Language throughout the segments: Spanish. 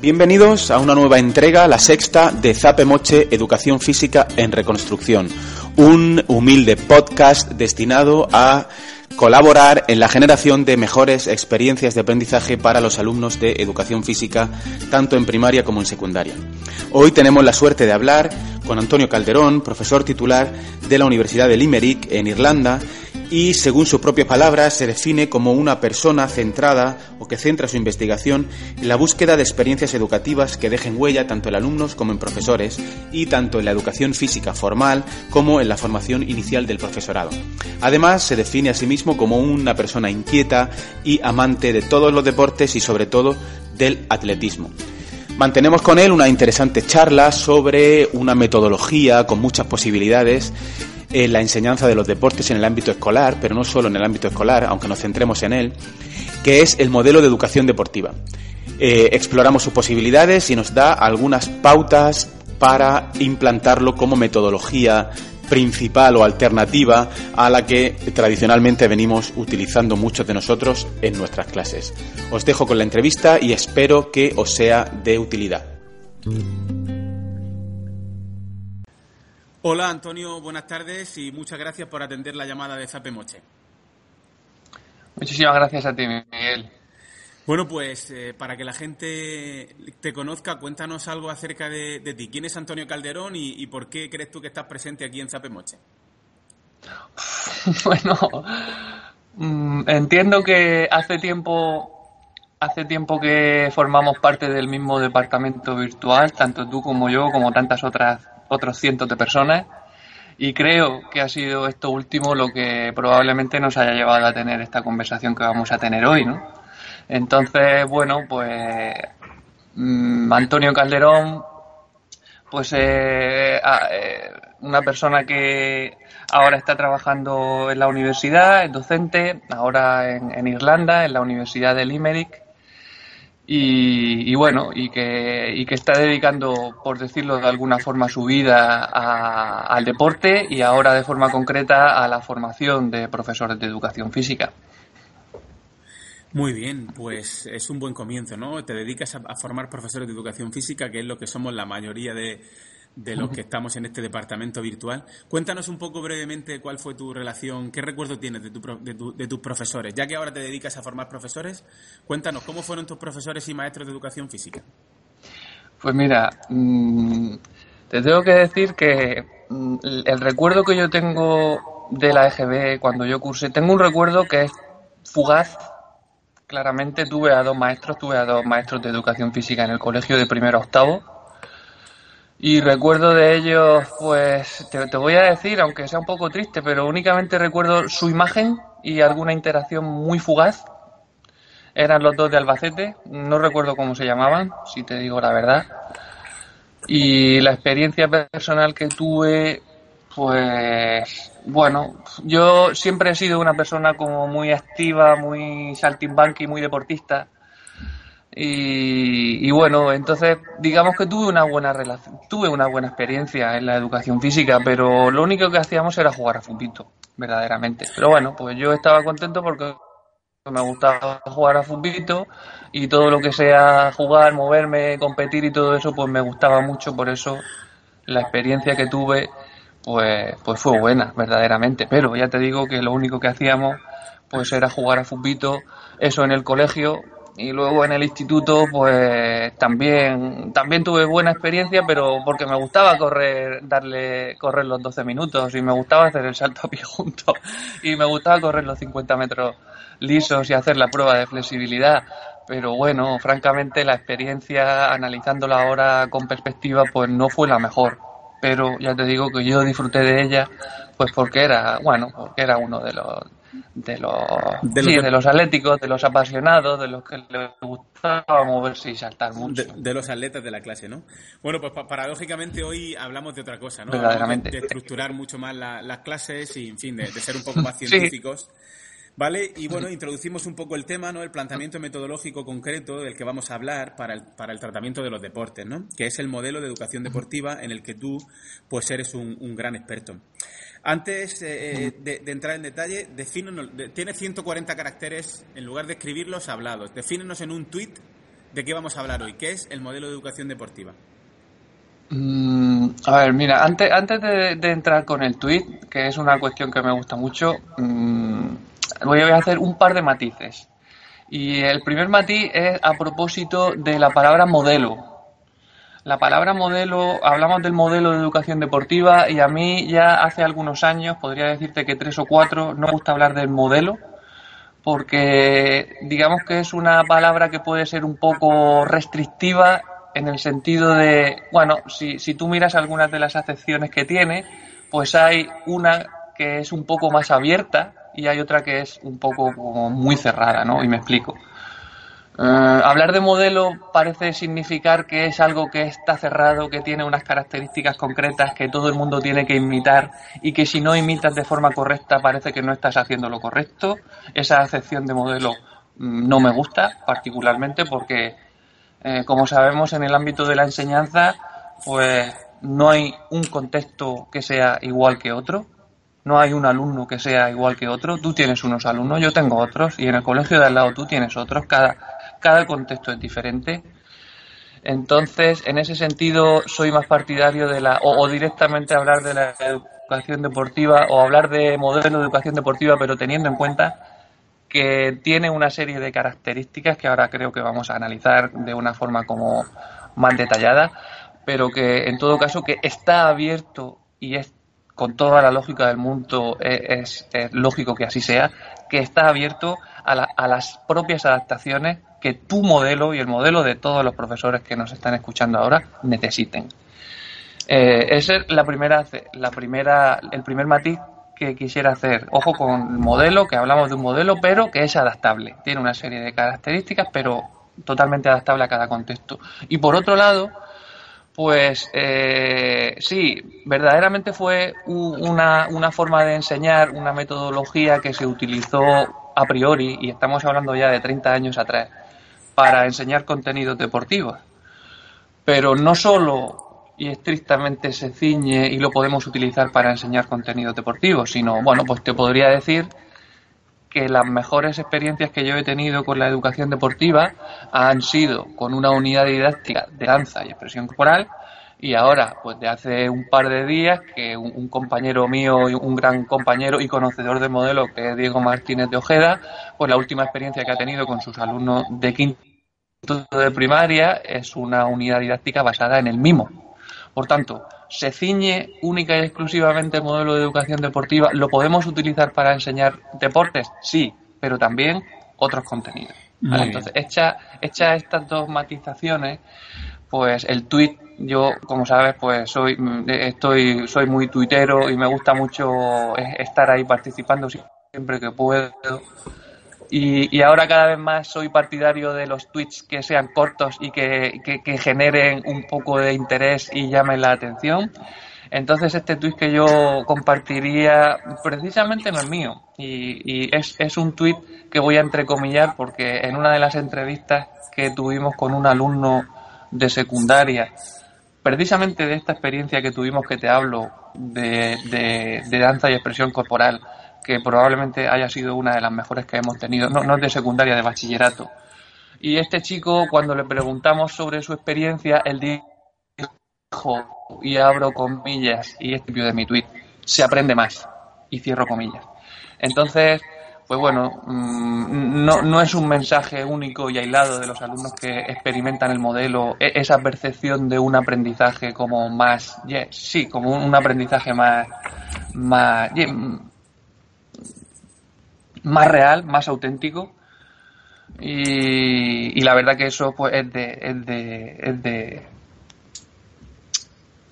Bienvenidos a una nueva entrega, la sexta de Zape Moche Educación Física en Reconstrucción, un humilde podcast destinado a colaborar en la generación de mejores experiencias de aprendizaje para los alumnos de educación física, tanto en primaria como en secundaria. Hoy tenemos la suerte de hablar con Antonio Calderón, profesor titular de la Universidad de Limerick en Irlanda, y, según sus propias palabras, se define como una persona centrada o que centra su investigación en la búsqueda de experiencias educativas que dejen huella tanto en alumnos como en profesores y tanto en la educación física formal como en la formación inicial del profesorado. Además, se define a sí mismo como una persona inquieta y amante de todos los deportes y sobre todo del atletismo. Mantenemos con él una interesante charla sobre una metodología con muchas posibilidades en la enseñanza de los deportes en el ámbito escolar, pero no solo en el ámbito escolar, aunque nos centremos en él, que es el modelo de educación deportiva. Eh, exploramos sus posibilidades y nos da algunas pautas para implantarlo como metodología principal o alternativa a la que tradicionalmente venimos utilizando muchos de nosotros en nuestras clases. Os dejo con la entrevista y espero que os sea de utilidad. Hola Antonio, buenas tardes y muchas gracias por atender la llamada de Zape Moche. Muchísimas gracias a ti, Miguel. Bueno, pues eh, para que la gente te conozca, cuéntanos algo acerca de, ti. ¿Quién es Antonio Calderón y, por qué crees tú que estás presente aquí en Zape Moche? bueno, mm, entiendo que hace tiempo, hace tiempo que formamos parte del mismo departamento virtual, tanto tú como yo, como tantas otras otros cientos de personas. Y creo que ha sido esto último lo que probablemente nos haya llevado a tener esta conversación que vamos a tener hoy, ¿no? Entonces, bueno, pues mm, Antonio Calderón, pues eh, eh, una persona que ahora está trabajando en la universidad, es docente, ahora en, en Irlanda, en la Universidad de Limerick, y, bueno, y que, y que está dedicando, por decirlo de alguna forma, su vida al deporte y ahora de forma concreta a la formación de profesores de educación física. Muy bien, pues es un buen comienzo, ¿no? Te dedicas a formar profesores de educación física, que es lo que somos la mayoría de, de los que estamos en este departamento virtual. Cuéntanos un poco brevemente cuál fue tu relación, qué recuerdo tienes de, de, tus profesores. Ya que ahora te dedicas a formar profesores, cuéntanos cómo fueron tus profesores y maestros de educación física. Pues mira, mm, te tengo que decir que mm, el recuerdo que yo tengo de la EGB cuando yo cursé, tengo un recuerdo que es fugaz. Claramente tuve a dos maestros, tuve a dos maestros de educación física en el colegio de primero a octavo y recuerdo de ellos, pues te, voy a decir, aunque sea un poco triste, pero únicamente recuerdo su imagen y alguna interacción muy fugaz. Eran los dos de Albacete, no recuerdo cómo se llamaban, si te digo la verdad. Y la experiencia personal que tuve, pues bueno, yo siempre he sido una persona como muy activa, muy saltimbanqui, muy deportista y, bueno, entonces digamos que tuve una buena relación, tuve una buena experiencia en la educación física, pero lo único que hacíamos era jugar a fútbol, verdaderamente. Pero bueno, pues yo estaba contento porque me gustaba jugar a fútbol y todo lo que sea jugar, moverme, competir y todo eso, pues me gustaba mucho, por eso la experiencia que tuve, pues, pues fue buena, verdaderamente. Pero ya te digo que lo único que hacíamos, pues era jugar a fútbol, eso en el colegio, y luego en el instituto pues también también tuve buena experiencia pero porque me gustaba correr darle correr los 12 minutos y me gustaba hacer el salto a pie junto. Y me gustaba correr los 50 metros lisos y hacer la prueba de flexibilidad. Pero bueno francamente la experiencia analizándola ahora con perspectiva pues no fue la mejor. Pero ya te digo que yo disfruté de ella pues porque era bueno porque era uno de los de los, de, los atléticos, de los apasionados, de los que les gustaba moverse y saltar mucho. De, los atletas de la clase, ¿no? Bueno, pues paradójicamente hoy hablamos de otra cosa, ¿no? De, estructurar mucho más las clases y, en fin, de, ser un poco más científicos. ¿Vale? Y bueno, introducimos un poco el tema, ¿no? El planteamiento metodológico concreto del que vamos a hablar para el, para el tratamiento de los deportes, ¿no? Que es el modelo de educación deportiva en el que tú, pues, eres un, un gran experto. Antes eh, eh, de, entrar en detalle, defínenos, tiene 140 caracteres, en lugar de escribirlos, hablados. Defínenos en un tuit de qué vamos a hablar hoy, qué es el modelo de educación deportiva. Mm, a ver, mira, antes, antes de, entrar con el tuit, que es una cuestión que me gusta mucho, mm, voy a hacer un par de matices. Y el primer matiz es a propósito de la palabra modelo. La palabra modelo, hablamos del modelo de educación deportiva y a mí ya hace algunos años, podría decirte que tres o cuatro, no me gusta hablar del modelo porque digamos que es una palabra que puede ser un poco restrictiva en el sentido de, bueno, si, si tú miras algunas de las acepciones que tiene, pues hay una que es un poco más abierta y hay otra que es un poco como muy cerrada, ¿no? Y me explico. Eh, hablar de modelo parece significar que es algo que está cerrado, que tiene unas características concretas que todo el mundo tiene que imitar y que si no imitas de forma correcta parece que no estás haciendo lo correcto. Esa acepción de modelo mm, no me gusta particularmente porque, eh, como sabemos, en el ámbito de la enseñanza, pues no hay un contexto que sea igual que otro. No hay un alumno que sea igual que otro. Tú tienes unos alumnos, yo tengo otros, y en el colegio de al lado tú tienes otros. Cada, cada contexto es diferente. Entonces, en ese sentido, soy más partidario de la, o, directamente hablar de la educación deportiva, o hablar de modelo de educación deportiva, pero teniendo en cuenta que tiene una serie de características que ahora creo que vamos a analizar de una forma como más detallada, pero que en todo caso que está abierto y es con toda la lógica del mundo es, lógico que así sea, que está abierto a, a las propias adaptaciones que tu modelo y el modelo de todos los profesores que nos están escuchando ahora necesiten. Eh, ese es la primera, la primera, el primer matiz que quisiera hacer. Ojo con el modelo, que hablamos de un modelo, pero que es adaptable. Tiene una serie de características, pero totalmente adaptable a cada contexto. Y por otro lado, pues eh, sí, verdaderamente fue una, una forma de enseñar, una metodología que se utilizó a priori, y estamos hablando ya de 30 años atrás, para enseñar contenidos deportivos. Pero no solo y estrictamente se ciñe y lo podemos utilizar para enseñar contenidos deportivos, sino, bueno, pues te podría decir que las mejores experiencias que yo he tenido con la educación deportiva han sido con una unidad didáctica de danza y expresión corporal y ahora, pues de hace un par de días, que un, compañero mío, un gran compañero y conocedor del modelo, que es Diego Martínez de Ojeda, pues la última experiencia que ha tenido con sus alumnos de quinto de primaria es una unidad didáctica basada en el mimo. Por tanto, se ciñe única y exclusivamente el modelo de educación deportiva. ¿Lo podemos utilizar para enseñar deportes? Sí, pero también otros contenidos. Entonces, hecha, hecha estas dos matizaciones, pues el tweet yo, como sabes, pues soy, estoy, soy muy tuitero y me gusta mucho estar ahí participando siempre que puedo. Y, y, ahora cada vez más soy partidario de los tweets que sean cortos y que, que, generen un poco de interés y llamen la atención. Entonces este tweet que yo compartiría precisamente no es mío y, y es, es, un tweet que voy a entrecomillar porque en una de las entrevistas que tuvimos con un alumno de secundaria precisamente de esta experiencia que tuvimos que te hablo de, danza y expresión corporal, que probablemente haya sido una de las mejores que hemos tenido, no, no de secundaria, de bachillerato. Y este chico, cuando le preguntamos sobre su experiencia, él dijo, y abro comillas, y este de mi tweet, se aprende más, y cierro comillas. Entonces, pues bueno, mm, no, no es un mensaje único y aislado de los alumnos que experimentan el modelo, e, esa percepción de un aprendizaje como más, sí, como un aprendizaje más, más, más real, más auténtico. Y, y, la verdad que eso pues es de, es de, es de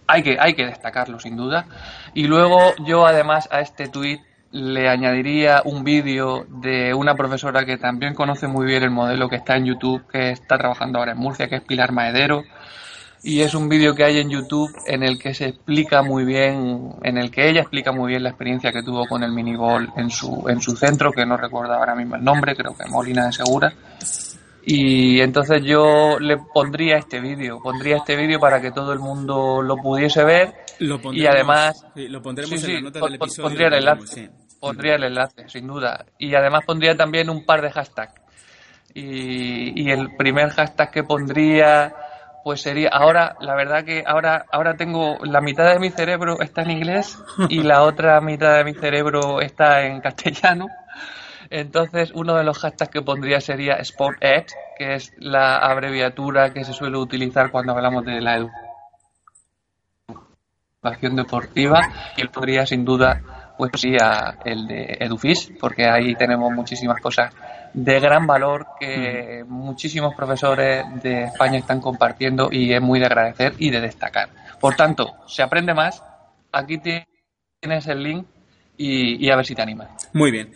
hay que, hay que destacarlo sin duda. Y luego yo además a este tuit le añadiría un vídeo de una profesora que también conoce muy bien el modelo que está en YouTube, que está trabajando ahora en Murcia, que es Pilar Maedero. Y es un vídeo que hay en YouTube en el que se explica muy bien, en el que ella explica muy bien la experiencia que tuvo con el miniball en su, en su centro, que no recuerdo ahora mismo el nombre, creo que Molina de Segura. Y entonces yo le pondría este vídeo, pondría este vídeo para que todo el mundo lo pudiese ver. y además. lo pondremos en la nota del episodio. Pondría el enlace. Pondría el enlace, sin duda. Y además pondría también un par de hashtags. Y, el primer hashtag que pondría pues sería ahora la verdad que ahora ahora tengo la mitad de mi cerebro está en inglés y la otra mitad de mi cerebro está en castellano entonces, uno de los hashtags que pondría sería Sport Ed, que es la abreviatura que se suele utilizar cuando hablamos de la educación deportiva. Y él podría, sin duda, pues sería el de EduFish, porque ahí tenemos muchísimas cosas de gran valor que muchísimos profesores de España están compartiendo y es muy de agradecer y de destacar. Por tanto, se aprende más. Aquí tienes el link y, y a ver si te animas. Muy bien.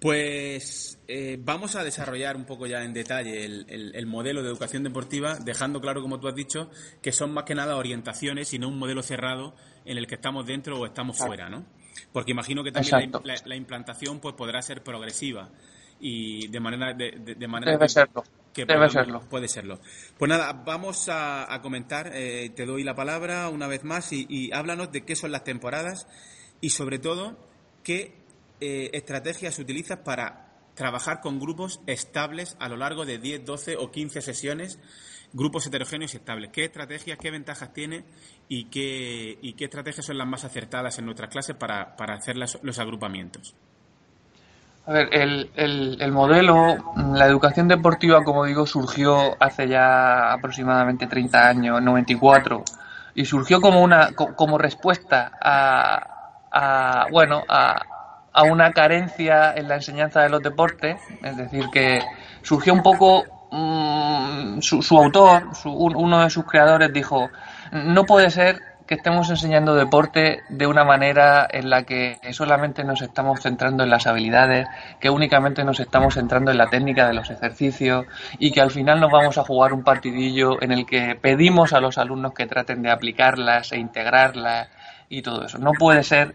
Pues eh, vamos a desarrollar un poco ya en detalle el, modelo de educación deportiva, dejando claro, como tú has dicho, que son más que nada orientaciones y no un modelo cerrado en el que estamos dentro o estamos fuera, ¿no? Porque imagino que también la, implantación pues podrá ser progresiva. Y de manera de, manera debe serlo. que debe serlo. puede serlo. Pues nada vamos a, comentar eh, te doy la palabra una vez más y, y háblanos de qué son las temporadas y sobre todo qué eh, estrategias utilizas para trabajar con grupos estables a lo largo de 10, 12 o 15 sesiones, grupos heterogéneos y estables? ¿Qué estrategias, qué ventajas tiene y qué, y qué estrategias son las más acertadas en nuestras clases para, para hacer los agrupamientos? A ver, el, el, modelo, la educación deportiva, como digo, surgió hace ya aproximadamente 30 años, 94, y surgió como una como respuesta a, a bueno, a, a una carencia en la enseñanza de los deportes, es decir, que surgió un poco mm, su, autor, su, uno de sus creadores dijo, no puede ser que estemos enseñando deporte de una manera en la que solamente nos estamos centrando en las habilidades, que únicamente nos estamos centrando en la técnica de los ejercicios y que al final nos vamos a jugar un partidillo en el que pedimos a los alumnos que traten de aplicarlas e integrarlas y todo eso. No puede ser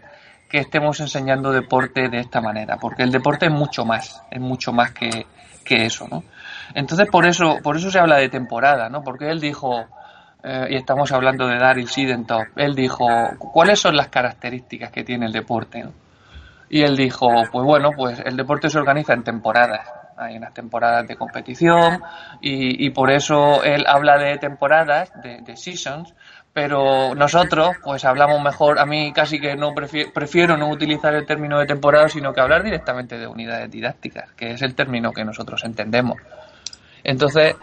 que estemos enseñando deporte de esta manera, porque el deporte es mucho más, es mucho más que, eso, ¿no? Entonces por eso, por eso se habla de temporada, ¿no? Porque él dijo, eh, y estamos hablando de Daryl Sidentop, él dijo, ¿cuáles son las características que tiene el deporte? Y él dijo, pues bueno, pues el deporte se organiza en temporadas. Hay unas temporadas de competición y, y por eso él habla de temporadas, de seasons, pero nosotros pues hablamos mejor, a mí casi que no prefiero, no utilizar el término de temporada, sino que hablar directamente de unidades didácticas, que es el término que nosotros entendemos. Entonces,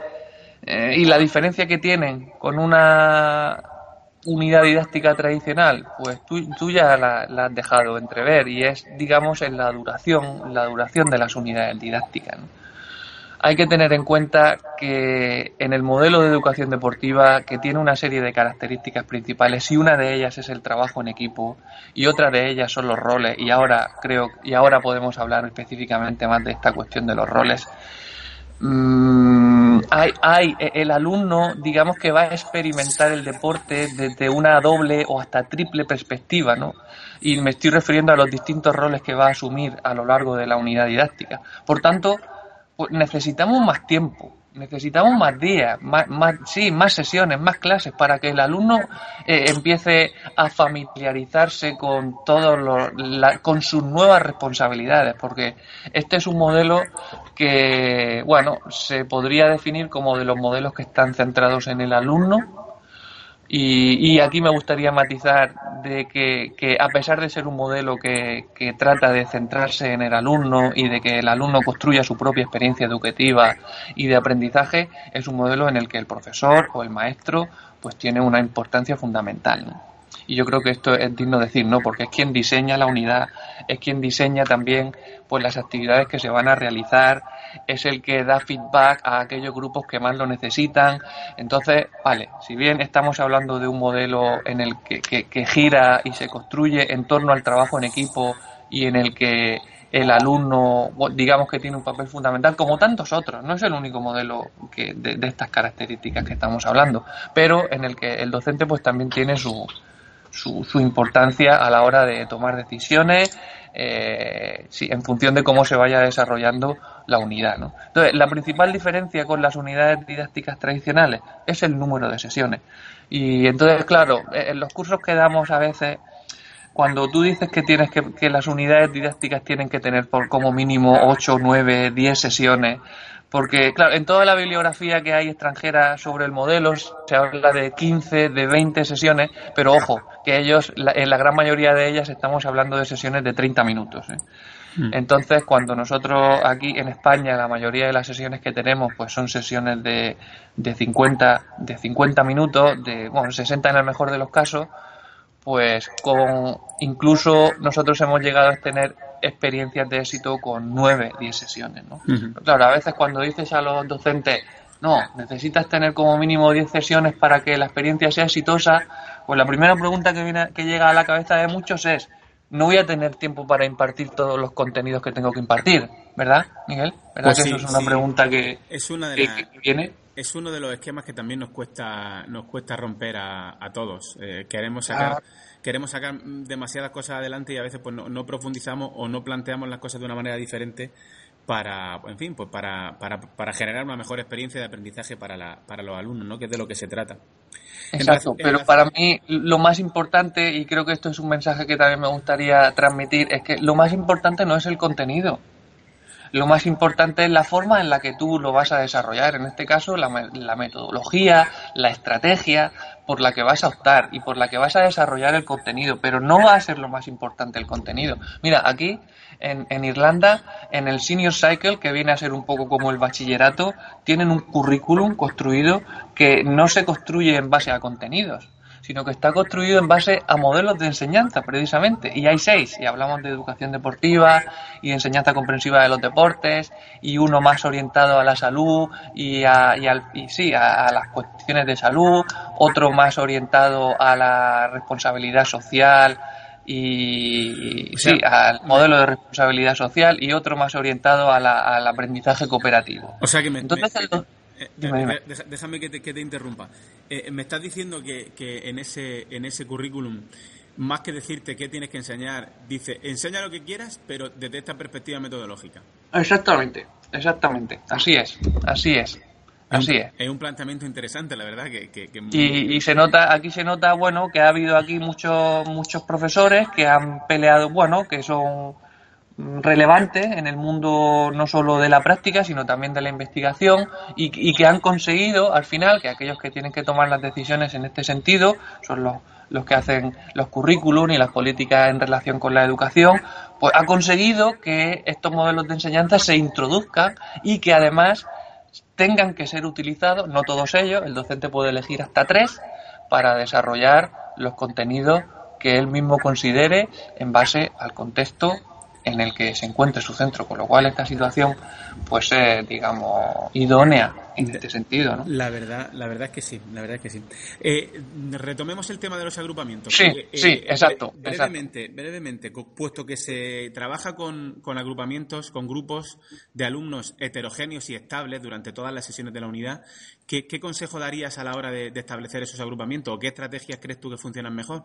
eh, y la diferencia que tienen con una unidad didáctica tradicional, pues tú, tú ya la, la, has dejado entrever y es, digamos, en la duración, la duración de las unidades didácticas. Hay que tener en cuenta que en el modelo de educación deportiva, que tiene una serie de características principales, y una de ellas es el trabajo en equipo, y otra de ellas son los roles, y ahora creo, y ahora podemos hablar específicamente más de esta cuestión de los roles. Mm, hay, hay, el alumno, digamos que va a experimentar el deporte desde una doble o hasta triple perspectiva, ¿no? Y me estoy refiriendo a los distintos roles que va a asumir a lo largo de la unidad didáctica. Por tanto, necesitamos más tiempo, necesitamos más días, más, más, sí, más sesiones, más clases para que el alumno eh, empiece a familiarizarse con todos los, con sus nuevas responsabilidades, porque este es un modelo que, bueno, se podría definir como de los modelos que están centrados en el alumno y, aquí me gustaría matizar de que, a pesar de ser un modelo que, trata de centrarse en el alumno y de que el alumno construya su propia experiencia educativa y de aprendizaje, es un modelo en el que el profesor o el maestro pues tiene una importancia fundamental. Y yo creo que esto es digno decir, ¿no? Porque es quien diseña la unidad, es quien diseña también pues las actividades que se van a realizar, es el que da feedback a aquellos grupos que más lo necesitan. Entonces, vale, si bien estamos hablando de un modelo en el que, que, gira y se construye en torno al trabajo en equipo y en el que el alumno, digamos que tiene un papel fundamental, como tantos otros. No es el único modelo que, de, estas características que estamos hablando, pero en el que el docente pues también tiene su, su, su importancia a la hora de tomar decisiones, eh, sí, en función de cómo se vaya desarrollando la unidad. ¿no? Entonces, la principal diferencia con las unidades didácticas tradicionales es el número de sesiones. Y entonces, claro, en los cursos que damos a veces cuando tú dices que tienes que, que las unidades didácticas tienen que tener por como mínimo 8, 9, 10 sesiones, porque claro, en toda la bibliografía que hay extranjera sobre el modelo se habla de 15, de 20 sesiones, pero ojo, que ellos, en la gran mayoría de ellas estamos hablando de sesiones de 30 minutos. ¿eh? Mm. Entonces, cuando nosotros aquí en España, la mayoría de las sesiones que tenemos, pues son sesiones de, de 50, de 50 minutos, de, bueno, 60 en el mejor de los casos, pues con incluso nosotros hemos llegado a tener experiencias de éxito con nueve, diez sesiones, ¿no? Claro, a veces cuando dices a los docentes, no, necesitas tener como mínimo diez sesiones para que la experiencia sea exitosa, pues la primera pregunta que, viene, que llega a la cabeza de muchos es, no voy a tener tiempo para impartir todos los contenidos que tengo que impartir, ¿verdad, Miguel? ¿Verdad pues que eso es una pregunta que, es una de viene? Es uno de los esquemas que también nos cuesta, nos cuesta romper a, todos. Eh, queremos sacar... Ah queremos sacar demasiadas cosas adelante y a veces pues no, profundizamos o no planteamos las cosas de una manera diferente para, en fin, pues para, para, para generar una mejor experiencia de aprendizaje para, la, para los alumnos, ¿no? Que es de lo que se trata. Exacto, pero para mí lo más importante, y creo que esto es un mensaje que también me gustaría transmitir, es que lo más importante no es el contenido. Lo más importante es la forma en la que tú lo vas a desarrollar, en este caso la, la metodología, la estrategia por la que vas a optar y por la que vas a desarrollar el contenido, pero no va a ser lo más importante el contenido. Mira, aquí en, en, Irlanda, en el Senior Cycle, que viene a ser un poco como el bachillerato, tienen un currículum construido que no se construye en base a contenidos, sino que está construido en base a modelos de enseñanza, precisamente. Y hay seis, y hablamos de educación deportiva y enseñanza comprensiva de los deportes, y uno más orientado a la salud y, a, y, al, y sí, a, las cuestiones de salud, otro más orientado a la responsabilidad social y sí, al modelo de responsabilidad social y otro más orientado a la, al aprendizaje cooperativo. O sea que Entonces, eh, eh, déjame que te, interrumpa. Eh, me estás diciendo que, en, ese, en ese currículum, más que decirte qué tienes que enseñar, dice, enseña lo que quieras, pero desde esta perspectiva metodológica. Exactamente, exactamente. Así es, así es. Así es. Es un planteamiento interesante, la verdad. Que, y, y, se nota, aquí se nota, bueno, que ha habido aquí muchos, muchos profesores que han peleado, bueno, que son relevante en el mundo no solo de la práctica, sino también de la investigación y, que han conseguido al final que aquellos que tienen que tomar las decisiones en este sentido son los, los que hacen los currículum y las políticas en relación con la educación, pues ha conseguido que estos modelos de enseñanza se introduzcan y que además tengan que ser utilizados, no todos ellos, el docente puede elegir hasta tres para desarrollar los contenidos que él mismo considere en base al contexto en el que se encuentre su centro, con lo cual esta situación pues es, digamos, idónea en este sentido, ¿no? La verdad, la verdad es que sí, la verdad es que sí. Eh, retomemos el tema de los agrupamientos. Sí, eh, sí, eh, exacto. Brevemente, brevemente, puesto que se trabaja con, agrupamientos, con grupos de alumnos heterogéneos y estables durante todas las sesiones de la unidad, ¿qué, consejo darías a la hora de establecer esos agrupamientos o qué estrategias crees tú que funcionan mejor?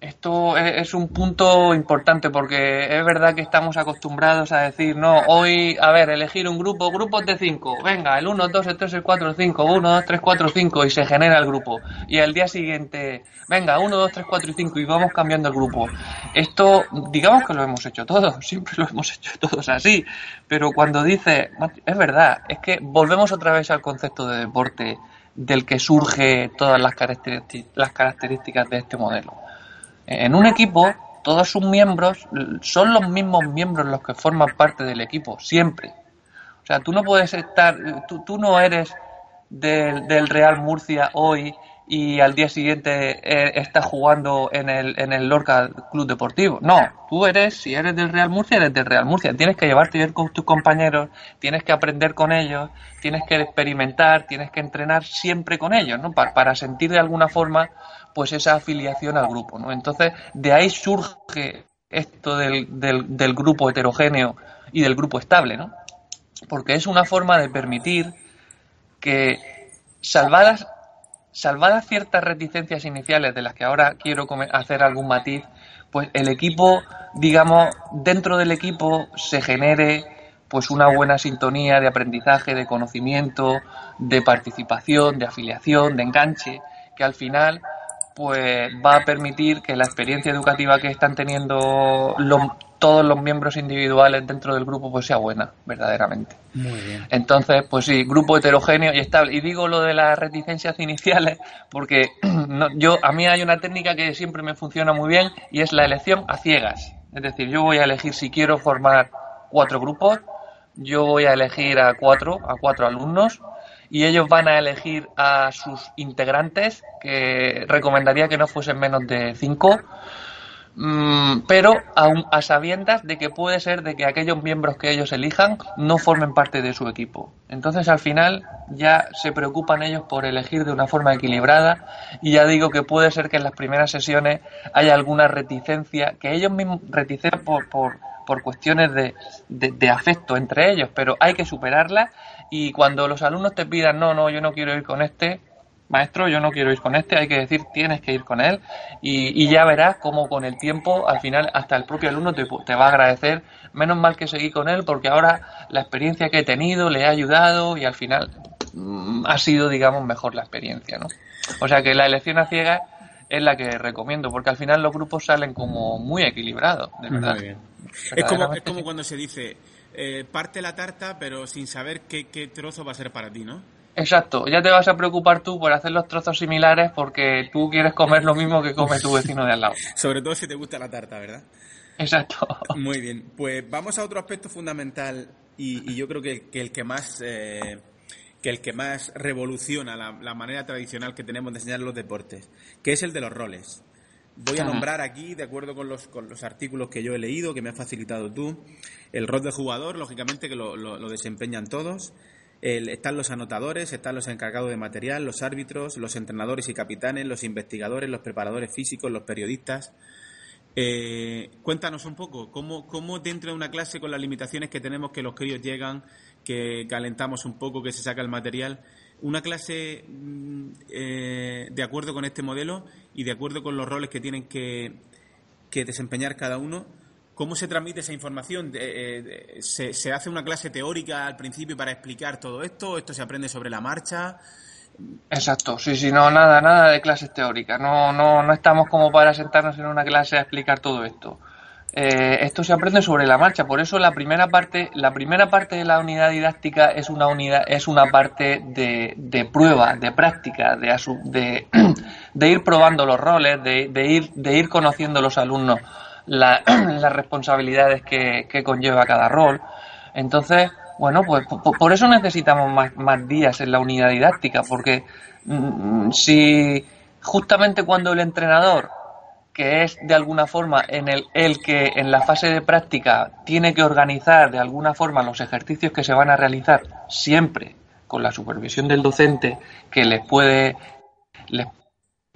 Esto es un punto importante porque es verdad que estamos acostumbrados a decir, no, hoy, a ver, elegir un grupo, grupos de cinco, venga, el 1, 2, el 3, el 4, el 5, 1, 2, 3, 4, 5 y se genera el grupo. Y al día siguiente, venga, 1, 2, 3, 4 y 5 y vamos cambiando el grupo. Esto, digamos que lo hemos hecho todos, siempre lo hemos hecho todos así, pero cuando dice, es verdad, es que volvemos otra vez al concepto de deporte del que surge todas las características de este modelo en un equipo, todos sus miembros son los mismos miembros los que forman parte del equipo, siempre. O sea, tú no puedes estar, tú, tú no eres del, del Real Murcia hoy y al día siguiente eh, estás jugando en el, en el Lorca Club Deportivo. No, tú eres, si eres del Real Murcia, eres del Real Murcia. Tienes que llevarte bien con tus compañeros, tienes que aprender con ellos, tienes que experimentar, tienes que entrenar siempre con ellos, ¿no? Para, para sentir de alguna forma pues esa afiliación al grupo, ¿no? Entonces, de ahí surge esto del, del, grupo heterogéneo y del grupo estable, ¿no? Porque es una forma de permitir que, salvadas, salvadas ciertas reticencias iniciales de las que ahora quiero hacer algún matiz, pues el equipo, digamos, dentro del equipo se genere pues una buena sintonía de aprendizaje, de conocimiento, de participación, de afiliación, de enganche, que al final pues va a permitir que la experiencia educativa que están teniendo todos los miembros individuales dentro del grupo pues sea buena, verdaderamente. Muy bien. Entonces, pues sí, grupo heterogéneo y estable. Y digo lo de las reticencias iniciales porque yo a mí hay una técnica que siempre me funciona muy bien y es la elección a ciegas. Es decir, yo voy a elegir si quiero formar cuatro grupos, yo voy a elegir a cuatro, a cuatro alumnos y ellos van a elegir a sus integrantes, que recomendaría que no fuesen menos de cinco, mm, pero aún a sabiendas de que puede ser de que aquellos miembros que ellos elijan no formen parte de su equipo. Entonces al final ya se preocupan ellos por elegir de una forma equilibrada y ya digo que puede ser que en las primeras sesiones haya alguna reticencia, que ellos mismos reticen por, por, por cuestiones de, de, de afecto entre ellos, pero hay que superarla y cuando los alumnos te pidan, no, no, yo no quiero ir con este, maestro, yo no quiero ir con este, hay que decir, tienes que ir con él y, ya verás cómo con el tiempo, al final, hasta el propio alumno te, te, va a agradecer, menos mal que seguí con él porque ahora la experiencia que he tenido le ha ayudado y al final mm, ha sido, digamos, mejor la experiencia, ¿no? O sea que la elección a ciegas es la que recomiendo porque al final los grupos salen como muy equilibrados, de verdad. Es como, es como cuando se dice eh, parte la tarta, pero sin saber qué, trozo va a ser para ti, ¿no? Exacto, ya te vas a preocupar tú por hacer los trozos similares porque tú quieres comer lo mismo que come tu vecino de al lado. Sobre todo si te gusta la tarta, ¿verdad? Exacto. Muy bien, pues vamos a otro aspecto fundamental y, yo creo que, el que más eh, que el que más revoluciona la, la, manera tradicional que tenemos de enseñar los deportes, que es el de los roles. Voy a nombrar aquí, de acuerdo con los, con los artículos que yo he leído, que me has facilitado tú, el rol de jugador, lógicamente que lo, lo, desempeñan todos. Están los anotadores, están los encargados de material, los árbitros, los entrenadores y capitanes, los investigadores, los preparadores físicos, los periodistas. Eh, cuéntanos un poco, ¿cómo, ¿cómo dentro de una clase con las limitaciones que tenemos, que los críos llegan, que calentamos un poco, que se saca el material, una clase mm, eh, de acuerdo con este modelo y de acuerdo con los roles que tienen que, desempeñar cada uno, ¿cómo se transmite esa información? Eh, ¿se, ¿se, hace una clase teórica al principio para explicar todo esto? ¿Esto se aprende sobre la marcha? Exacto, sí, sí, no, nada, nada de clases teóricas. No, no, no estamos como para sentarnos en una clase a explicar todo esto. Eh, esto se aprende sobre la marcha, por eso la primera parte, la primera parte de la unidad didáctica es una unidad, es una parte de, de prueba, de práctica, de, de, de, ir probando los roles, de, de, ir, de ir conociendo los alumnos las responsabilidades que, conlleva cada rol. Entonces, bueno, pues por, eso necesitamos más, más días en la unidad didáctica, porque mm, si justamente cuando el entrenador que es de alguna forma en el, el que en la fase de práctica tiene que organizar de alguna forma los ejercicios que se van a realizar siempre con la supervisión del docente que les puede les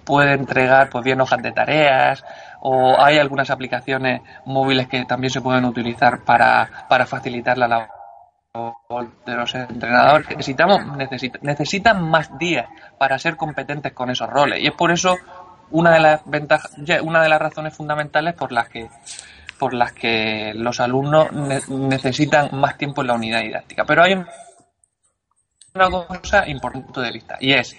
puede entregar pues bien hojas de tareas o hay algunas aplicaciones móviles que también se pueden utilizar para, para facilitar la labor de los entrenadores necesitamos necesitan más días para ser competentes con esos roles y es por eso una de las ventajas, una de las razones fundamentales por las que por las que los alumnos necesitan más tiempo en la unidad didáctica. Pero hay una cosa importante de vista y es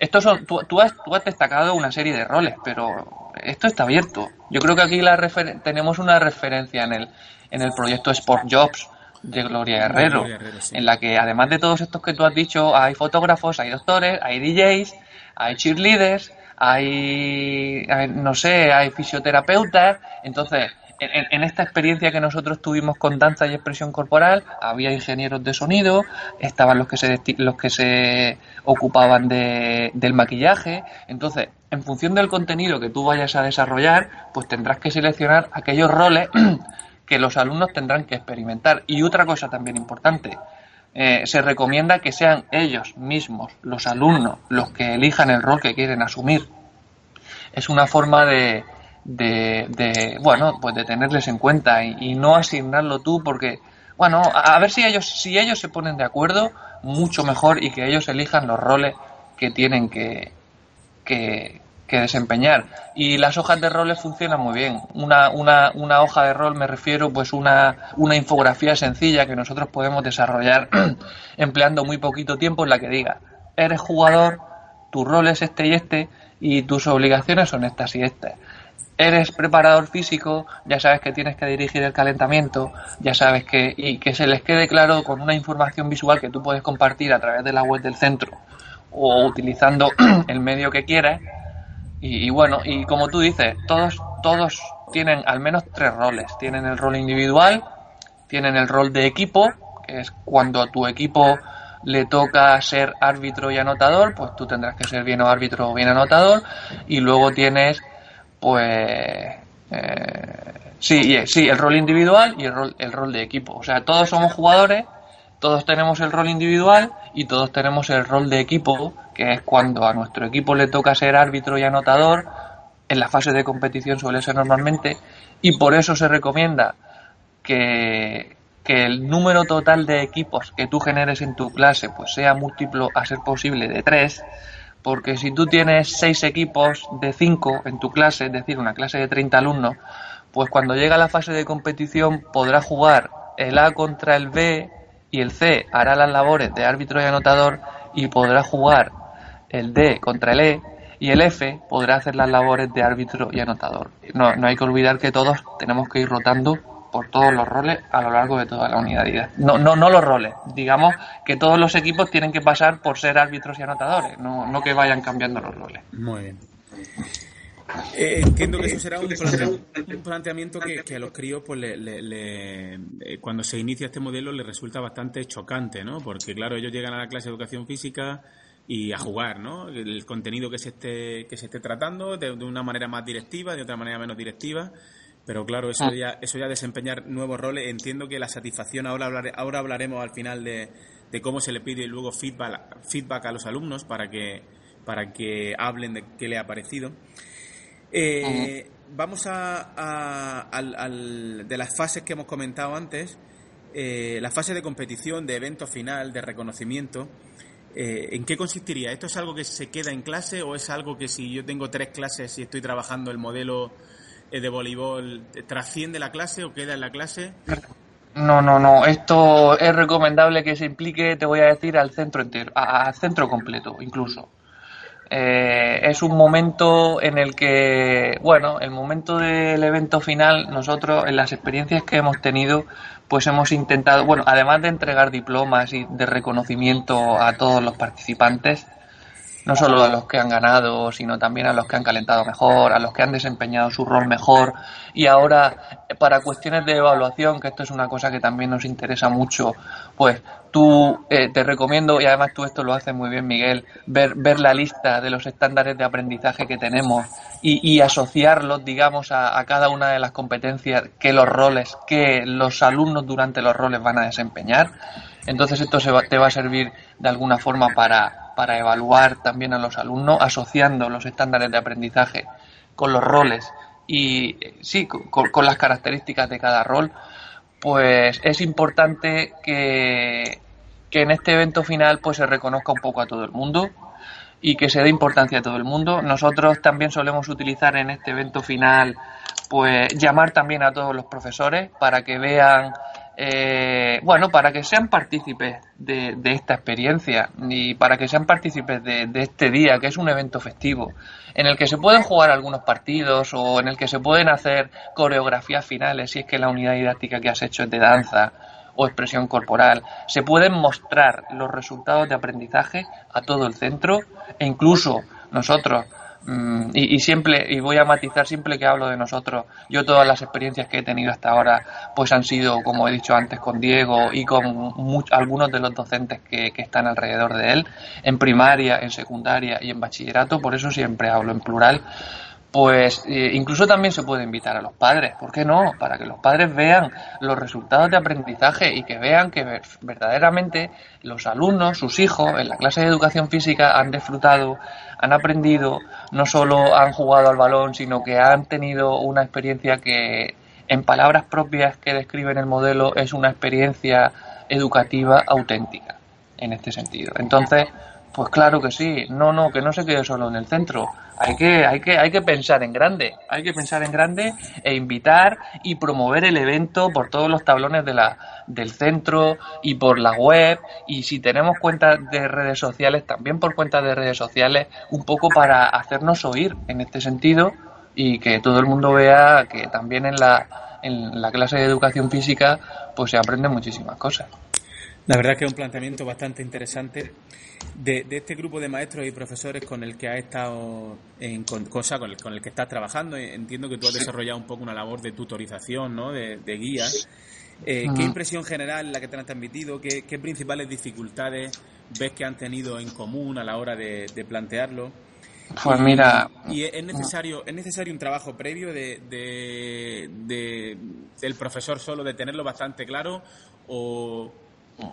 estos son tú, tú, has, tú has destacado una serie de roles, pero esto está abierto. Yo creo que aquí la tenemos una referencia en el en el proyecto Sport Jobs de Gloria Guerrero, en la que además de todos estos que tú has dicho, hay fotógrafos, hay doctores, hay DJs, hay cheerleaders, hay, no sé, hay fisioterapeutas. Entonces, en, esta experiencia que nosotros tuvimos con danza y expresión corporal, había ingenieros de sonido, estaban los que se, los que se ocupaban de, del maquillaje. Entonces, en función del contenido que tú vayas a desarrollar, pues tendrás que seleccionar aquellos roles que los alumnos tendrán que experimentar. Y otra cosa también importante, eh, se recomienda que sean ellos mismos, los alumnos, los que elijan el rol que quieren asumir. Es una forma de, de, bueno, pues de tenerles en cuenta y, no asignarlo tú porque, bueno, a, ver si ellos, si ellos se ponen de acuerdo, mucho mejor y que ellos elijan los roles que tienen que, que, desempeñar. Y las hojas de roles funcionan muy bien. Una, una, una hoja de rol me refiero pues una, una infografía sencilla que nosotros podemos desarrollar empleando muy poquito tiempo en la que diga, eres jugador, tu rol es este y este y tus obligaciones son estas y estas eres preparador físico, ya sabes que tienes que dirigir el calentamiento, ya sabes que y que se les quede claro con una información visual que tú puedes compartir a través de la web del centro o utilizando el medio que quieras. Y, bueno, y como tú dices, todos todos tienen al menos tres roles. Tienen el rol individual, tienen el rol de equipo, que es cuando a tu equipo le toca ser árbitro y anotador, pues tú tendrás que ser bien árbitro o bien anotador, y luego tienes pues eh, sí, sí, el rol individual y el rol, el rol de equipo. O sea, todos somos jugadores, todos tenemos el rol individual y todos tenemos el rol de equipo, que es cuando a nuestro equipo le toca ser árbitro y anotador. En la fase de competición suele ser normalmente, y por eso se recomienda que, que el número total de equipos que tú generes en tu clase pues sea múltiplo a ser posible de tres porque si tú tienes seis equipos de cinco en tu clase, es decir, una clase de 30 alumnos, pues cuando llega la fase de competición podrá jugar el A contra el B y el C hará las labores de árbitro y anotador y podrá jugar el D contra el E y el F podrá hacer las labores de árbitro y anotador. No, no hay que olvidar que todos tenemos que ir rotando por todos los roles a lo largo de toda la unidad. No, no, no los roles, digamos que todos los equipos tienen que pasar por ser árbitros y anotadores, no, no que vayan cambiando los roles. Muy bien. Eh, entiendo que eso será un, planteamiento que, a los críos, pues, le, eh, cuando se inicia este modelo, les resulta bastante chocante, ¿no? Porque, claro, ellos llegan a la clase de educación física y a jugar, ¿no? El contenido que se esté, que se esté tratando de, de una manera más directiva, de otra manera menos directiva. Pero claro, eso ah. ya, eso ya desempeñar nuevos roles, entiendo que la satisfacción, ahora, ahora hablaremos al final de, cómo se le pide luego feedback, feedback a los alumnos para que, para que hablen de qué le ha parecido. Eh, vamos a, al, de las fases que hemos comentado antes, eh, la fase de competición, de evento final, de reconocimiento. Eh, ¿En qué consistiría? ¿Esto es algo que se queda en clase o es algo que si yo tengo tres clases y estoy trabajando el modelo de voleibol trasciende la clase o queda en la clase? No, no, no. Esto es recomendable que se implique, te voy a decir, al centro entero, al centro completo, incluso. Eh, es un momento en el que, bueno, el momento del evento final, nosotros en las experiencias que hemos tenido, pues hemos intentado, bueno, además de entregar diplomas y de reconocimiento a todos los participantes, no solo a los que han ganado, sino también a los que han calentado mejor, a los que han desempeñado su rol mejor. Y ahora, para cuestiones de evaluación, que esto es una cosa que también nos interesa mucho, pues tú eh, te recomiendo, y además tú esto lo haces muy bien, Miguel, ver, ver la lista de los estándares de aprendizaje que tenemos y, asociarlos, digamos, a, a, cada una de las competencias que los roles, que los alumnos durante los roles van a desempeñar. Entonces esto se te va a servir de alguna forma para para evaluar también a los alumnos, asociando los estándares de aprendizaje con los roles y sí, con, las características de cada rol, pues es importante que, que en este evento final pues se reconozca un poco a todo el mundo y que se dé importancia a todo el mundo. Nosotros también solemos utilizar en este evento final pues llamar también a todos los profesores para que vean eh, bueno, para que sean partícipes de, esta experiencia y para que sean partícipes de, este día, que es un evento festivo, en el que se pueden jugar algunos partidos o en el que se pueden hacer coreografías finales, si es que la unidad didáctica que has hecho es de danza o expresión corporal, se pueden mostrar los resultados de aprendizaje a todo el centro e incluso nosotros Mm, y, siempre, y voy a matizar siempre que hablo de nosotros, yo todas las experiencias que he tenido hasta ahora, pues han sido, como he dicho antes, con Diego y con algunos de los docentes que, que están alrededor de él, en primaria, en secundaria y en bachillerato, por eso siempre hablo en plural, pues eh, incluso también se puede invitar a los padres, ¿por qué no? Para que los padres vean los resultados de aprendizaje y que vean que verdaderamente los alumnos, sus hijos, en la clase de educación física han disfrutado, han aprendido, no solo han jugado al balón, sino que han tenido una experiencia que, en palabras propias que describen el modelo, es una experiencia educativa auténtica, en este sentido. Entonces, pues claro que sí, no, no, que no se quede solo en el centro. Hay que, hay que, hay que pensar en grande, hay que pensar en grande e invitar y promover el evento por todos los tablones de la, del centro y por la web. Y si tenemos cuentas de redes sociales, también por cuentas de redes sociales, un poco para hacernos oír en este sentido y que todo el mundo vea que también en la, en la clase de educación física pues se aprenden muchísimas cosas. La verdad que es un planteamiento bastante interesante de, este grupo de maestros y profesores con el que has estado en cosa con el, con el que estás trabajando. Entiendo que tú has desarrollado un poco una labor de tutorización, ¿no? de, guía. Eh, ¿Qué impresión general la que te han transmitido? ¿Qué, principales dificultades ves que han tenido en común a la hora de, plantearlo? Pues mira. Y es necesario, es necesario un trabajo previo de, de, del profesor solo, de tenerlo bastante claro, o,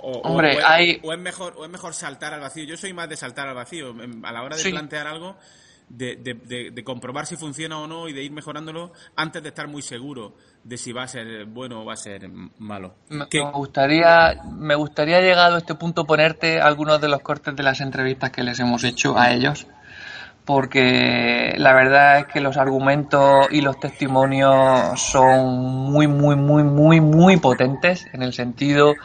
o, Hombre, hay... o, es mejor, o es mejor saltar al vacío. Yo soy más de saltar al vacío. A la hora de plantear algo, de, de, comprobar si funciona o no y de ir mejorándolo antes de estar muy seguro de si va a ser bueno o va a ser malo. Me, gustaría, me gustaría llegado a este punto ponerte algunos de los cortes de las entrevistas que les hemos hecho a ellos porque la verdad es que los argumentos y los testimonios son muy, muy, muy, muy, muy potentes en el sentido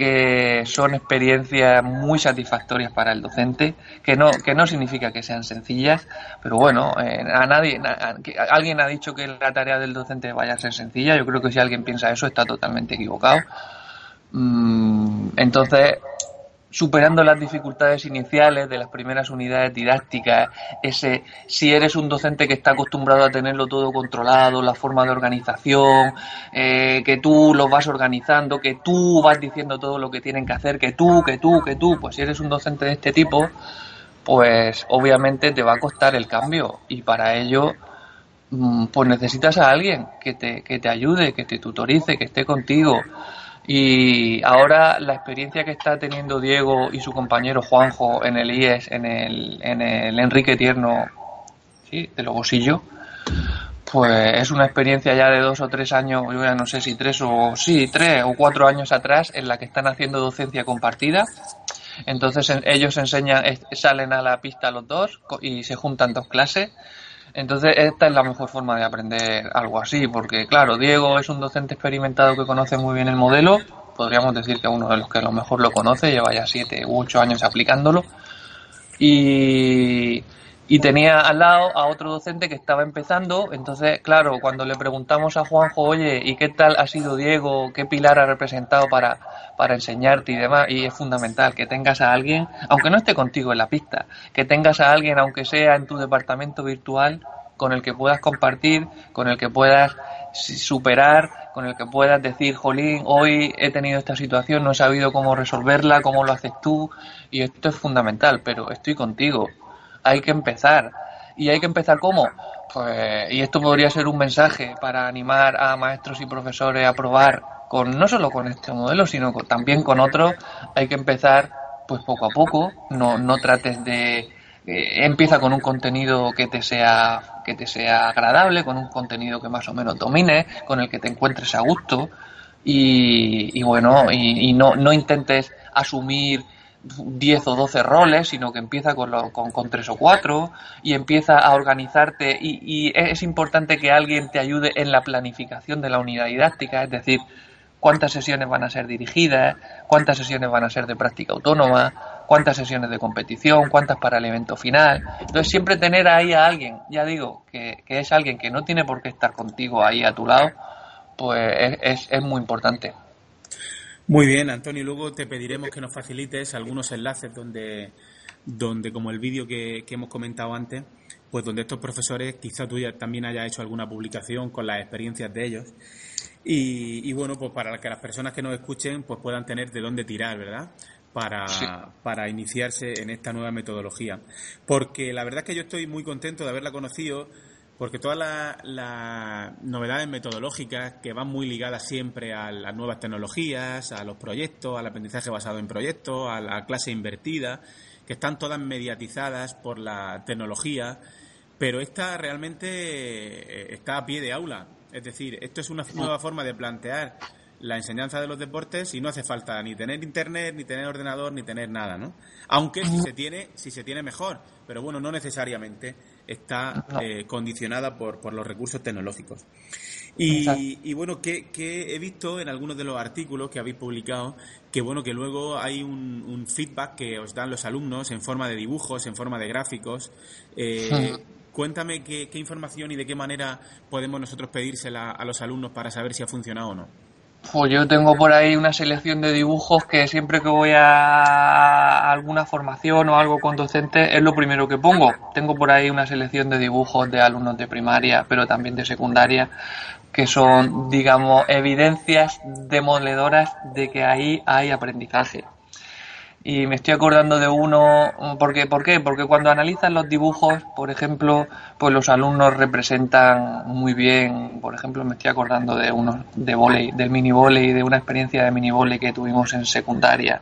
que son experiencias muy satisfactorias para el docente, que no, que no significa que sean sencillas, pero bueno, eh, a nadie, alguien ha dicho que la tarea del docente vaya a ser sencilla, yo creo que si alguien piensa eso está totalmente equivocado. Mm, entonces, superando las dificultades iniciales de las primeras unidades didácticas, ese si eres un docente que está acostumbrado a tenerlo todo controlado, la forma de organización, eh, que tú lo vas organizando, que tú vas diciendo todo lo que tienen que hacer, que tú, que tú, que tú, pues si eres un docente de este tipo, pues obviamente te va a costar el cambio y para ello mm, pues necesitas a alguien que te, que te ayude, que te tutorice, que esté contigo. Y ahora la experiencia que está teniendo Diego y su compañero Juanjo en el IES, en el, en el Enrique Tierno ¿sí? de Logosillo, pues es una experiencia ya de dos o tres años, yo ya no sé si tres o sí, tres o cuatro años atrás, en la que están haciendo docencia compartida. Entonces ellos enseñan, salen a la pista los dos y se juntan dos clases entonces, esta es la mejor forma de aprender algo así, porque claro, Diego es un docente experimentado que conoce muy bien el modelo, podríamos decir que uno de los que a lo mejor lo conoce, lleva ya siete u ocho años aplicándolo, y, y tenía al lado a otro docente que estaba empezando, entonces, claro, cuando le preguntamos a Juanjo, oye, ¿y qué tal ha sido Diego? ¿Qué pilar ha representado para, para enseñarte y demás, y es fundamental que tengas a alguien, aunque no esté contigo en la pista, que tengas a alguien, aunque sea en tu departamento virtual, con el que puedas compartir, con el que puedas superar, con el que puedas decir, jolín, hoy he tenido esta situación, no he sabido cómo resolverla, cómo lo haces tú, y esto es fundamental, pero estoy contigo, hay que empezar. ¿Y hay que empezar cómo? Pues, y esto podría ser un mensaje para animar a maestros y profesores a probar con no solo con este modelo, sino también con otros, hay que empezar pues poco a poco, no, no trates de eh, empieza con un contenido que te sea que te sea agradable, con un contenido que más o menos domine, con el que te encuentres a gusto y, bueno, y, no, no intentes asumir 10 o 12 roles, sino que empieza con, lo, con, con 3 o 4 y empieza a organizarte y, y, es importante que alguien te ayude en la planificación de la unidad didáctica, es decir, cuántas sesiones van a ser dirigidas, cuántas sesiones van a ser de práctica autónoma, cuántas sesiones de competición, cuántas para el evento final. Entonces siempre tener ahí a alguien, ya digo, que, es alguien que no tiene por qué estar contigo ahí a tu lado, pues es, es muy importante. Muy bien, Antonio. Luego te pediremos que nos facilites algunos enlaces donde, donde como el vídeo que, que hemos comentado antes, pues donde estos profesores, quizá tú ya también hayas hecho alguna publicación con las experiencias de ellos y, bueno, pues para que las personas que nos escuchen pues puedan tener de dónde tirar, ¿verdad? Para, para iniciarse en esta nueva metodología. Porque la verdad es que yo estoy muy contento de haberla conocido porque todas las novedades metodológicas que van muy ligadas siempre a las nuevas tecnologías, a los proyectos, al aprendizaje basado en proyectos, a la clase invertida, que están todas mediatizadas por la tecnología, pero esta realmente eh, está a pie de aula. Es decir, esto es una nueva forma de plantear la enseñanza de los deportes y no hace falta ni tener internet, ni tener ordenador, ni tener nada, ¿no? Aunque si se tiene, si se tiene mejor, pero bueno, no necesariamente está eh, condicionada por, por, los recursos tecnológicos. Y, bueno, que, he visto en algunos de los artículos que habéis publicado que bueno que luego hay un, feedback que os dan los alumnos en forma de dibujos, en forma de gráficos. Eh, cuéntame qué, qué, información y de qué manera podemos nosotros pedírsela a los alumnos para saber si ha funcionado o no. Pues yo tengo por ahí una selección de dibujos que siempre que voy a alguna formación o algo con docente es lo primero que pongo. Tengo por ahí una selección de dibujos de alumnos de primaria, pero también de secundaria, que son, digamos, evidencias demoledoras de que ahí hay aprendizaje y me estoy acordando de uno, porque, ¿por qué? Porque cuando analizan los dibujos, por ejemplo, pues los alumnos representan muy bien, por ejemplo, me estoy acordando de uno de volei, del mini volei, de una experiencia de mini volei que tuvimos en secundaria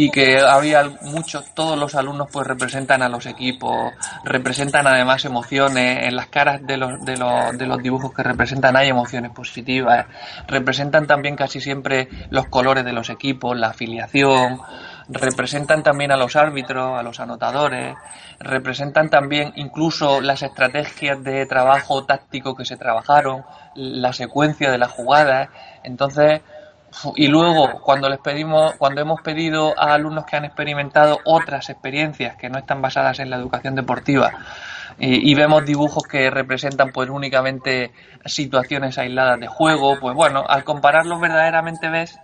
y que había muchos, todos los alumnos pues representan a los equipos, representan además emociones, en las caras de los, de los, de los dibujos que representan hay emociones positivas, representan también casi siempre los colores de los equipos, la afiliación, representan también a los árbitros, a los anotadores, representan también incluso las estrategias de trabajo táctico que se trabajaron, la secuencia de las jugadas. Entonces, y luego cuando les pedimos, cuando hemos pedido a alumnos que han experimentado otras experiencias que no están basadas en la educación deportiva y, vemos dibujos que representan pues únicamente situaciones aisladas de juego, pues bueno, al compararlos verdaderamente ves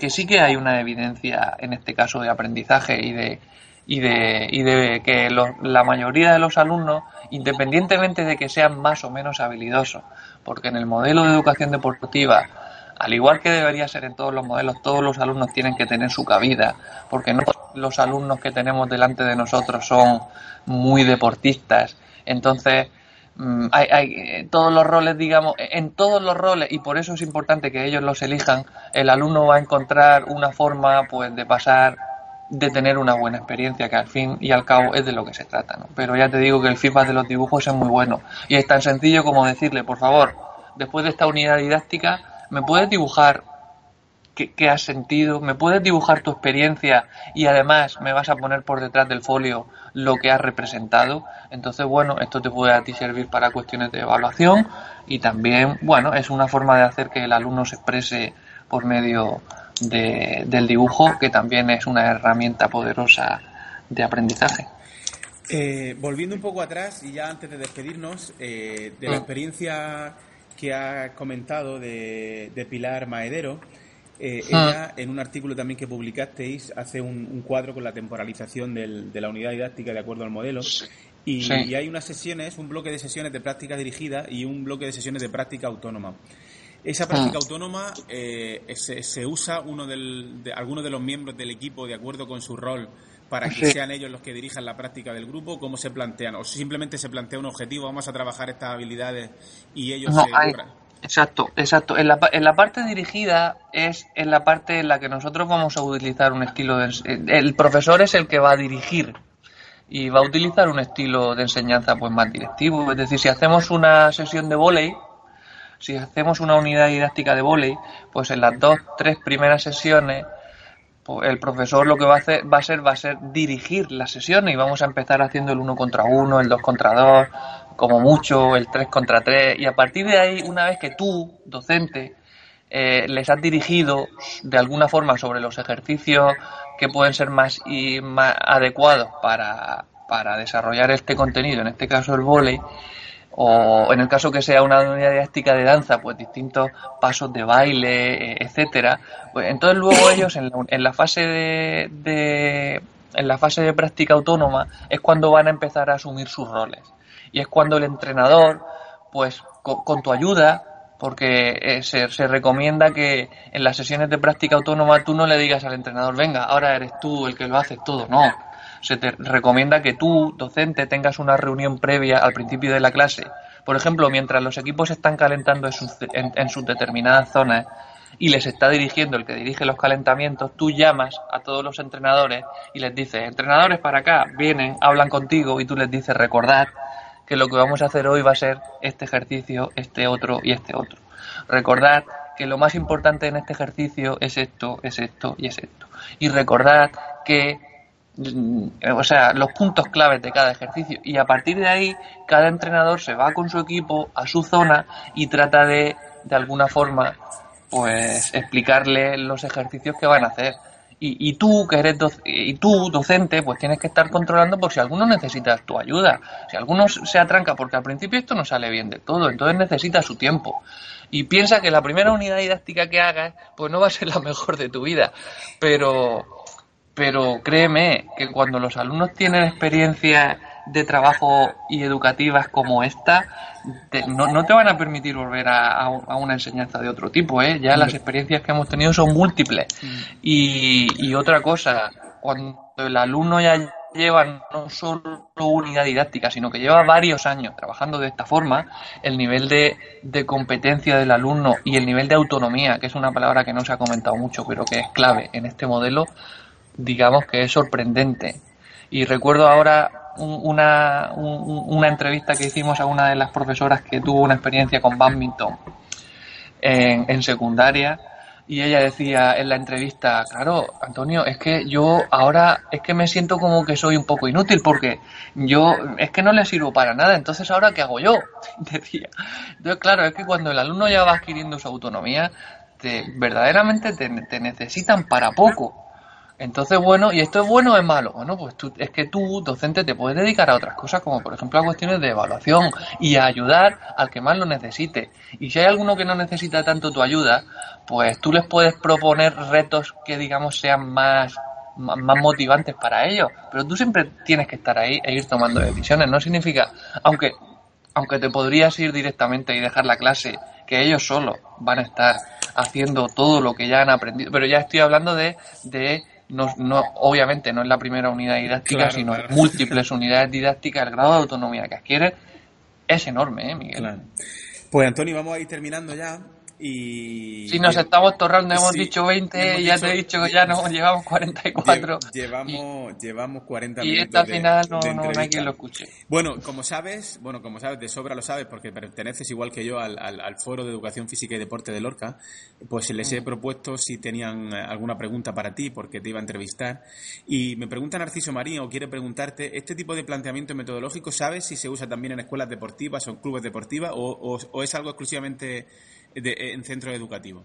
que, sí que hay una evidencia en este caso de aprendizaje y de, y de, y de que la mayoría de los alumnos, independientemente de que sean más o menos habilidosos, porque en el modelo de educación deportiva, al igual que debería ser en todos los modelos, todos los alumnos tienen que tener su cabida, porque no los alumnos que tenemos delante de nosotros son muy deportistas. Entonces, hay, hay, eh, todos los roles, digamos, en todos los roles, y por eso es importante que ellos los elijan, el alumno va a encontrar una forma pues de pasar, de tener una buena experiencia, que al fin y al cabo es de lo que se trata. ¿no? Pero ya te digo que el feedback de los dibujos es muy bueno. Y es tan sencillo como decirle, por favor, después de esta unidad didáctica, ¿me puedes dibujar qué, has sentido, me puedes dibujar tu experiencia y además me vas a poner por detrás del folio lo que has representado. Entonces, bueno, esto te puede a ti servir para cuestiones de evaluación y también, bueno, es una forma de hacer que el alumno se exprese por medio del dibujo, que también es una herramienta poderosa de aprendizaje. Eh, volviendo un poco atrás y ya antes de despedirnos, eh, de la mm. experiencia que ha comentado de, de Pilar Maedero, eh, ah. ella, en un artículo también que publicasteis, hace un, cuadro con la temporalización de la unidad didáctica de acuerdo al modelo. Y, hay unas sesiones, un bloque de sesiones de práctica dirigida y un bloque de sesiones de práctica autónoma. Esa ah. práctica autónoma eh, se, usa uno de, algunos de los miembros del equipo de acuerdo con su rol para que sean ellos los que dirijan la práctica del grupo, cómo se plantean, o simplemente se plantea un objetivo, vamos a trabajar estas habilidades y ellos se Exacto, exacto. En la, en la parte dirigida es en la parte en la que nosotros vamos a utilizar un estilo de... El profesor es el que va a dirigir y va a utilizar un estilo de enseñanza pues más directivo. Es decir, si hacemos una sesión de volei, si hacemos una unidad didáctica de volei, pues en las dos, tres primeras sesiones pues el profesor lo que va a hacer va a ser va a ser dirigir la sesión y vamos a empezar haciendo el uno contra uno, el dos contra dos, como mucho el 3 contra 3 y a partir de ahí, una vez que tú, docente, eh, les has dirigido de alguna forma sobre los ejercicios que pueden ser más, y más adecuados para, para desarrollar este contenido, en este caso el volei, o en el caso que sea una unidad didáctica de danza, pues distintos pasos de baile, eh, etcétera. Pues entonces luego ellos en la, en la fase de, de, en la fase de práctica autónoma es cuando van a empezar a asumir sus roles y es cuando el entrenador, pues con, tu ayuda, porque eh, se, recomienda que en las sesiones de práctica autónoma tú no le digas al entrenador, venga, ahora eres tú el que lo haces todo, no. se te recomienda que tú, docente, tengas una reunión previa al principio de la clase. Por ejemplo, mientras los equipos están calentando en sus, en sus determinadas zonas, y les está dirigiendo el que dirige los calentamientos, tú llamas a todos los entrenadores y les dices, entrenadores para acá, vienen, hablan contigo y tú les dices, recordad que lo que vamos a hacer hoy va a ser este ejercicio, este otro y este otro. Recordad que lo más importante en este ejercicio es esto, es esto y es esto. Y recordad que mm, o sea, los puntos claves de cada ejercicio. Y a partir de ahí, cada entrenador se va con su equipo a su zona y trata de, de alguna forma, pues explicarle los ejercicios que van a hacer. Y, y tú, que eres y tú, docente, pues tienes que estar controlando por si alguno necesita tu ayuda. Si alguno se atranca, porque al principio esto no sale bien de todo, entonces necesita su tiempo. Y piensa que la primera unidad didáctica que hagas, pues no va a ser la mejor de tu vida. Pero, pero créeme que cuando los alumnos tienen experiencia de trabajo y educativas como esta, no, no, te van a permitir volver a, una enseñanza de otro tipo, ¿eh? Ya las experiencias que hemos tenido son múltiples. Y, y otra cosa, cuando el alumno ya lleva no solo unidad didáctica, sino que lleva varios años trabajando de esta forma, el nivel de, de, competencia del alumno y el nivel de autonomía, que es una palabra que no se ha comentado mucho, pero que es clave en este modelo, digamos que es sorprendente. Y recuerdo ahora una, una entrevista que hicimos a una de las profesoras que tuvo una experiencia con badminton en, en secundaria y ella decía en la entrevista, claro, Antonio, es que yo ahora es que me siento como que soy un poco inútil porque yo es que no le sirvo para nada, entonces ahora qué hago yo, decía. Entonces, claro, es que cuando el alumno ya va adquiriendo su autonomía, te, verdaderamente te, te necesitan para poco. Entonces, bueno, ¿y esto es bueno o es malo? Bueno, pues tú, es que tú, docente, te puedes dedicar a otras cosas, como por ejemplo a cuestiones de evaluación y a ayudar al que más lo necesite. Y si hay alguno que no necesita tanto tu ayuda, pues tú les puedes proponer retos que, digamos, sean más, más motivantes para ellos. Pero tú siempre tienes que estar ahí e ir tomando decisiones. No significa, aunque, aunque te podrías ir directamente y dejar la clase, que ellos solos van a estar haciendo todo lo que ya han aprendido. Pero ya estoy hablando de, de no, no, obviamente no es la primera unidad didáctica, sino múltiples unidades didácticas, el grado de autonomía que adquiere es enorme, ¿eh, Miguel? Pues Antonio, vamos a ir terminando ya. Y, si nos estamos torrando, hemos dicho 20 y ya te he dicho que ya nos llevamos 44. Llevamos, y, llevamos 40 y minutos. Y esta final no, no, hay quien lo escuche. Bueno, como sabes, bueno, como sabes, de sobra lo sabes, porque perteneces igual que yo al, al, Foro de Educación Física y Deporte de Lorca, pues les he mm. propuesto si tenían eh, alguna pregunta para ti, porque te iba a entrevistar. Y me pregunta Narciso Marín, o quiere preguntarte, ¿este tipo de planteamiento metodológico sabes si se usa también en escuelas deportivas o en clubes deportivos, o, o es algo exclusivamente en centro educativo?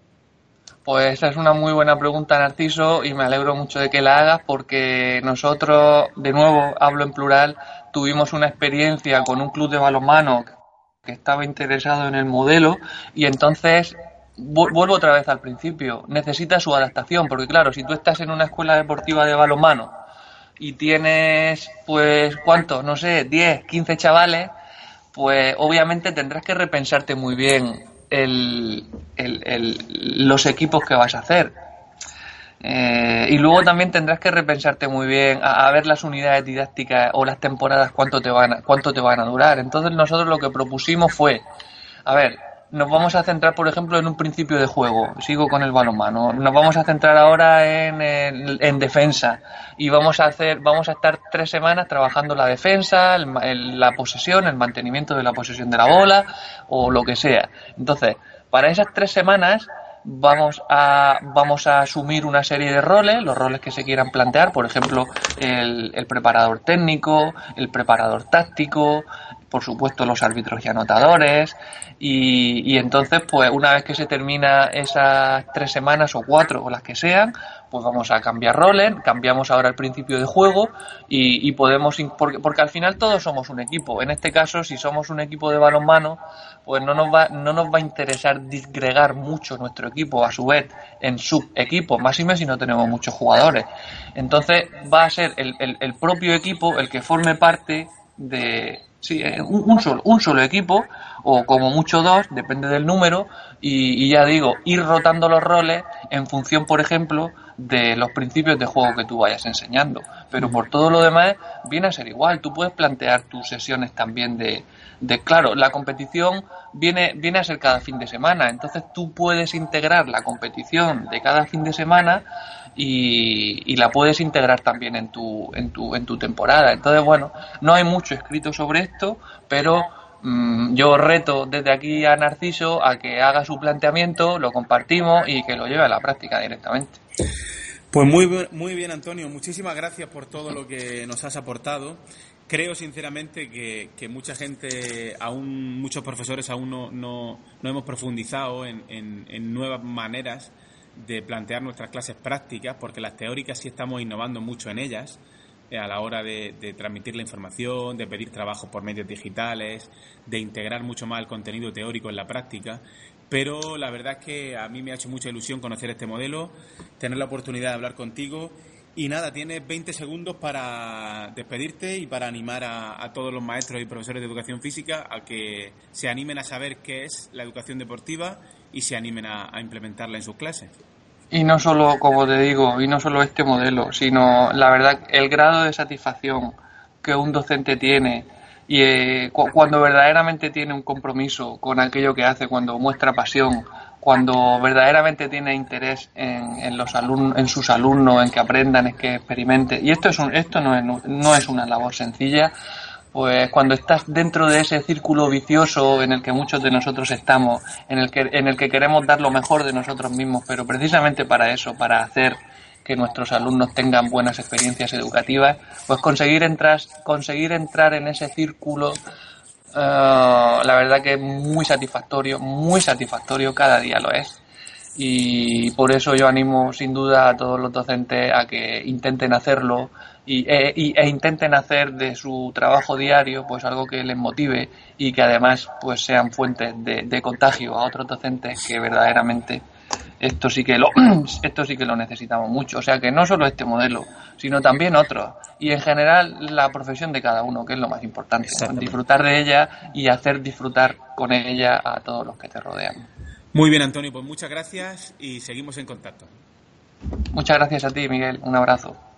Pues esa es una muy buena pregunta, Narciso, y me alegro mucho de que la hagas porque nosotros, de nuevo, hablo en plural, tuvimos una experiencia con un club de balonmano que estaba interesado en el modelo y entonces vuelvo otra vez al principio, necesita su adaptación, porque claro, si tú estás en una escuela deportiva de balonmano y tienes, pues, ¿cuántos? No sé, 10, 15 chavales, pues obviamente tendrás que repensarte muy bien el, los equipos que vas a hacer. Eh, y luego también tendrás que repensarte muy bien a, ver las unidades didácticas o las temporadas cuánto te van a, cuánto te van a durar. Entonces nosotros lo que propusimos fue, a ver, nos vamos a centrar, por ejemplo, en un principio de juego. Sigo con el balonmano. Nos vamos a centrar ahora en, en, defensa y vamos a hacer, vamos a estar tres semanas trabajando la defensa, la posesión, el mantenimiento de la posesión de la bola o lo que sea. Entonces, para esas tres semanas vamos a, vamos a asumir una serie de roles, los roles que se quieran plantear, por ejemplo, el, el preparador técnico, el preparador táctico, por supuesto los árbitros y anotadores. Y, y, entonces pues una vez que se termina esas tres semanas o cuatro o las que sean pues vamos a cambiar roles cambiamos ahora el principio de juego y, podemos porque, porque, al final todos somos un equipo. En este caso si somos un equipo de balonmano pues no nos va no nos va a interesar disgregar mucho nuestro equipo a su vez en subequipos más y más si no tenemos muchos jugadores. Entonces va a ser el, el propio equipo el que forme parte de Sí, eh, un, solo, un solo equipo, o como mucho dos, depende del número, y, ya digo, ir rotando los roles en función, por ejemplo, de los principios de juego que tú vayas enseñando. Pero por todo lo demás, viene a ser igual. Tú puedes plantear tus sesiones también de, de claro, la competición viene, viene a ser cada fin de semana. Entonces tú puedes integrar la competición de cada fin de semana y, la puedes integrar también en tu, en tu, en tu temporada. Entonces, bueno, no hay mucho escrito sobre esto, pero mm, yo reto desde aquí a Narciso a que haga su planteamiento, lo compartimos y que lo lleve a la práctica directamente. Pues muy, muy bien, Antonio. Muchísimas gracias por todo lo que nos has aportado. Creo sinceramente que, mucha gente, aún muchos profesores aún no, no, hemos profundizado en, nuevas maneras de plantear nuestras clases prácticas, porque las teóricas sí estamos innovando mucho en ellas eh, a la hora de, transmitir la información, de pedir trabajo por medios digitales, de integrar mucho más el contenido teórico en la práctica. Pero la verdad es que a mí me ha hecho mucha ilusión conocer este modelo, tener la oportunidad de hablar contigo. Y nada, tienes 20 segundos para despedirte y para animar a, todos los maestros y profesores de educación física a que se animen a saber qué es la educación deportiva y se animen a, implementarla en sus clases. Y no solo, como te digo, y no solo este modelo, sino la verdad, el grado de satisfacción que un docente tiene y eh, cuando verdaderamente tiene un compromiso con aquello que hace, cuando muestra pasión, cuando verdaderamente tiene interés en, en los alumnos, en sus alumnos, en que aprendan, en que experimenten. Y esto es un, esto no es, no es una labor sencilla pues cuando estás dentro de ese círculo vicioso en el que muchos de nosotros estamos, en el que, en el que queremos dar lo mejor de nosotros mismos, pero precisamente para eso, para hacer que nuestros alumnos tengan buenas experiencias educativas, pues conseguir entrar, conseguir entrar en ese círculo, eh, la verdad que es muy satisfactorio, muy satisfactorio, cada día lo es. Y por eso yo animo sin duda a todos los docentes a que intenten hacerlo, e, y, e, intenten hacer de su trabajo diario pues algo que les motive y que además pues sean fuentes de, contagio a otros docentes que verdaderamente esto sí que lo esto sí que lo necesitamos mucho. O sea que no solo este modelo sino también otros y en general la profesión de cada uno que es lo más importante. Disfrutar de ella y hacer disfrutar con ella a todos los que te rodean. Muy bien Antonio pues muchas gracias y seguimos en contacto. Muchas gracias a ti Miguel. Un abrazo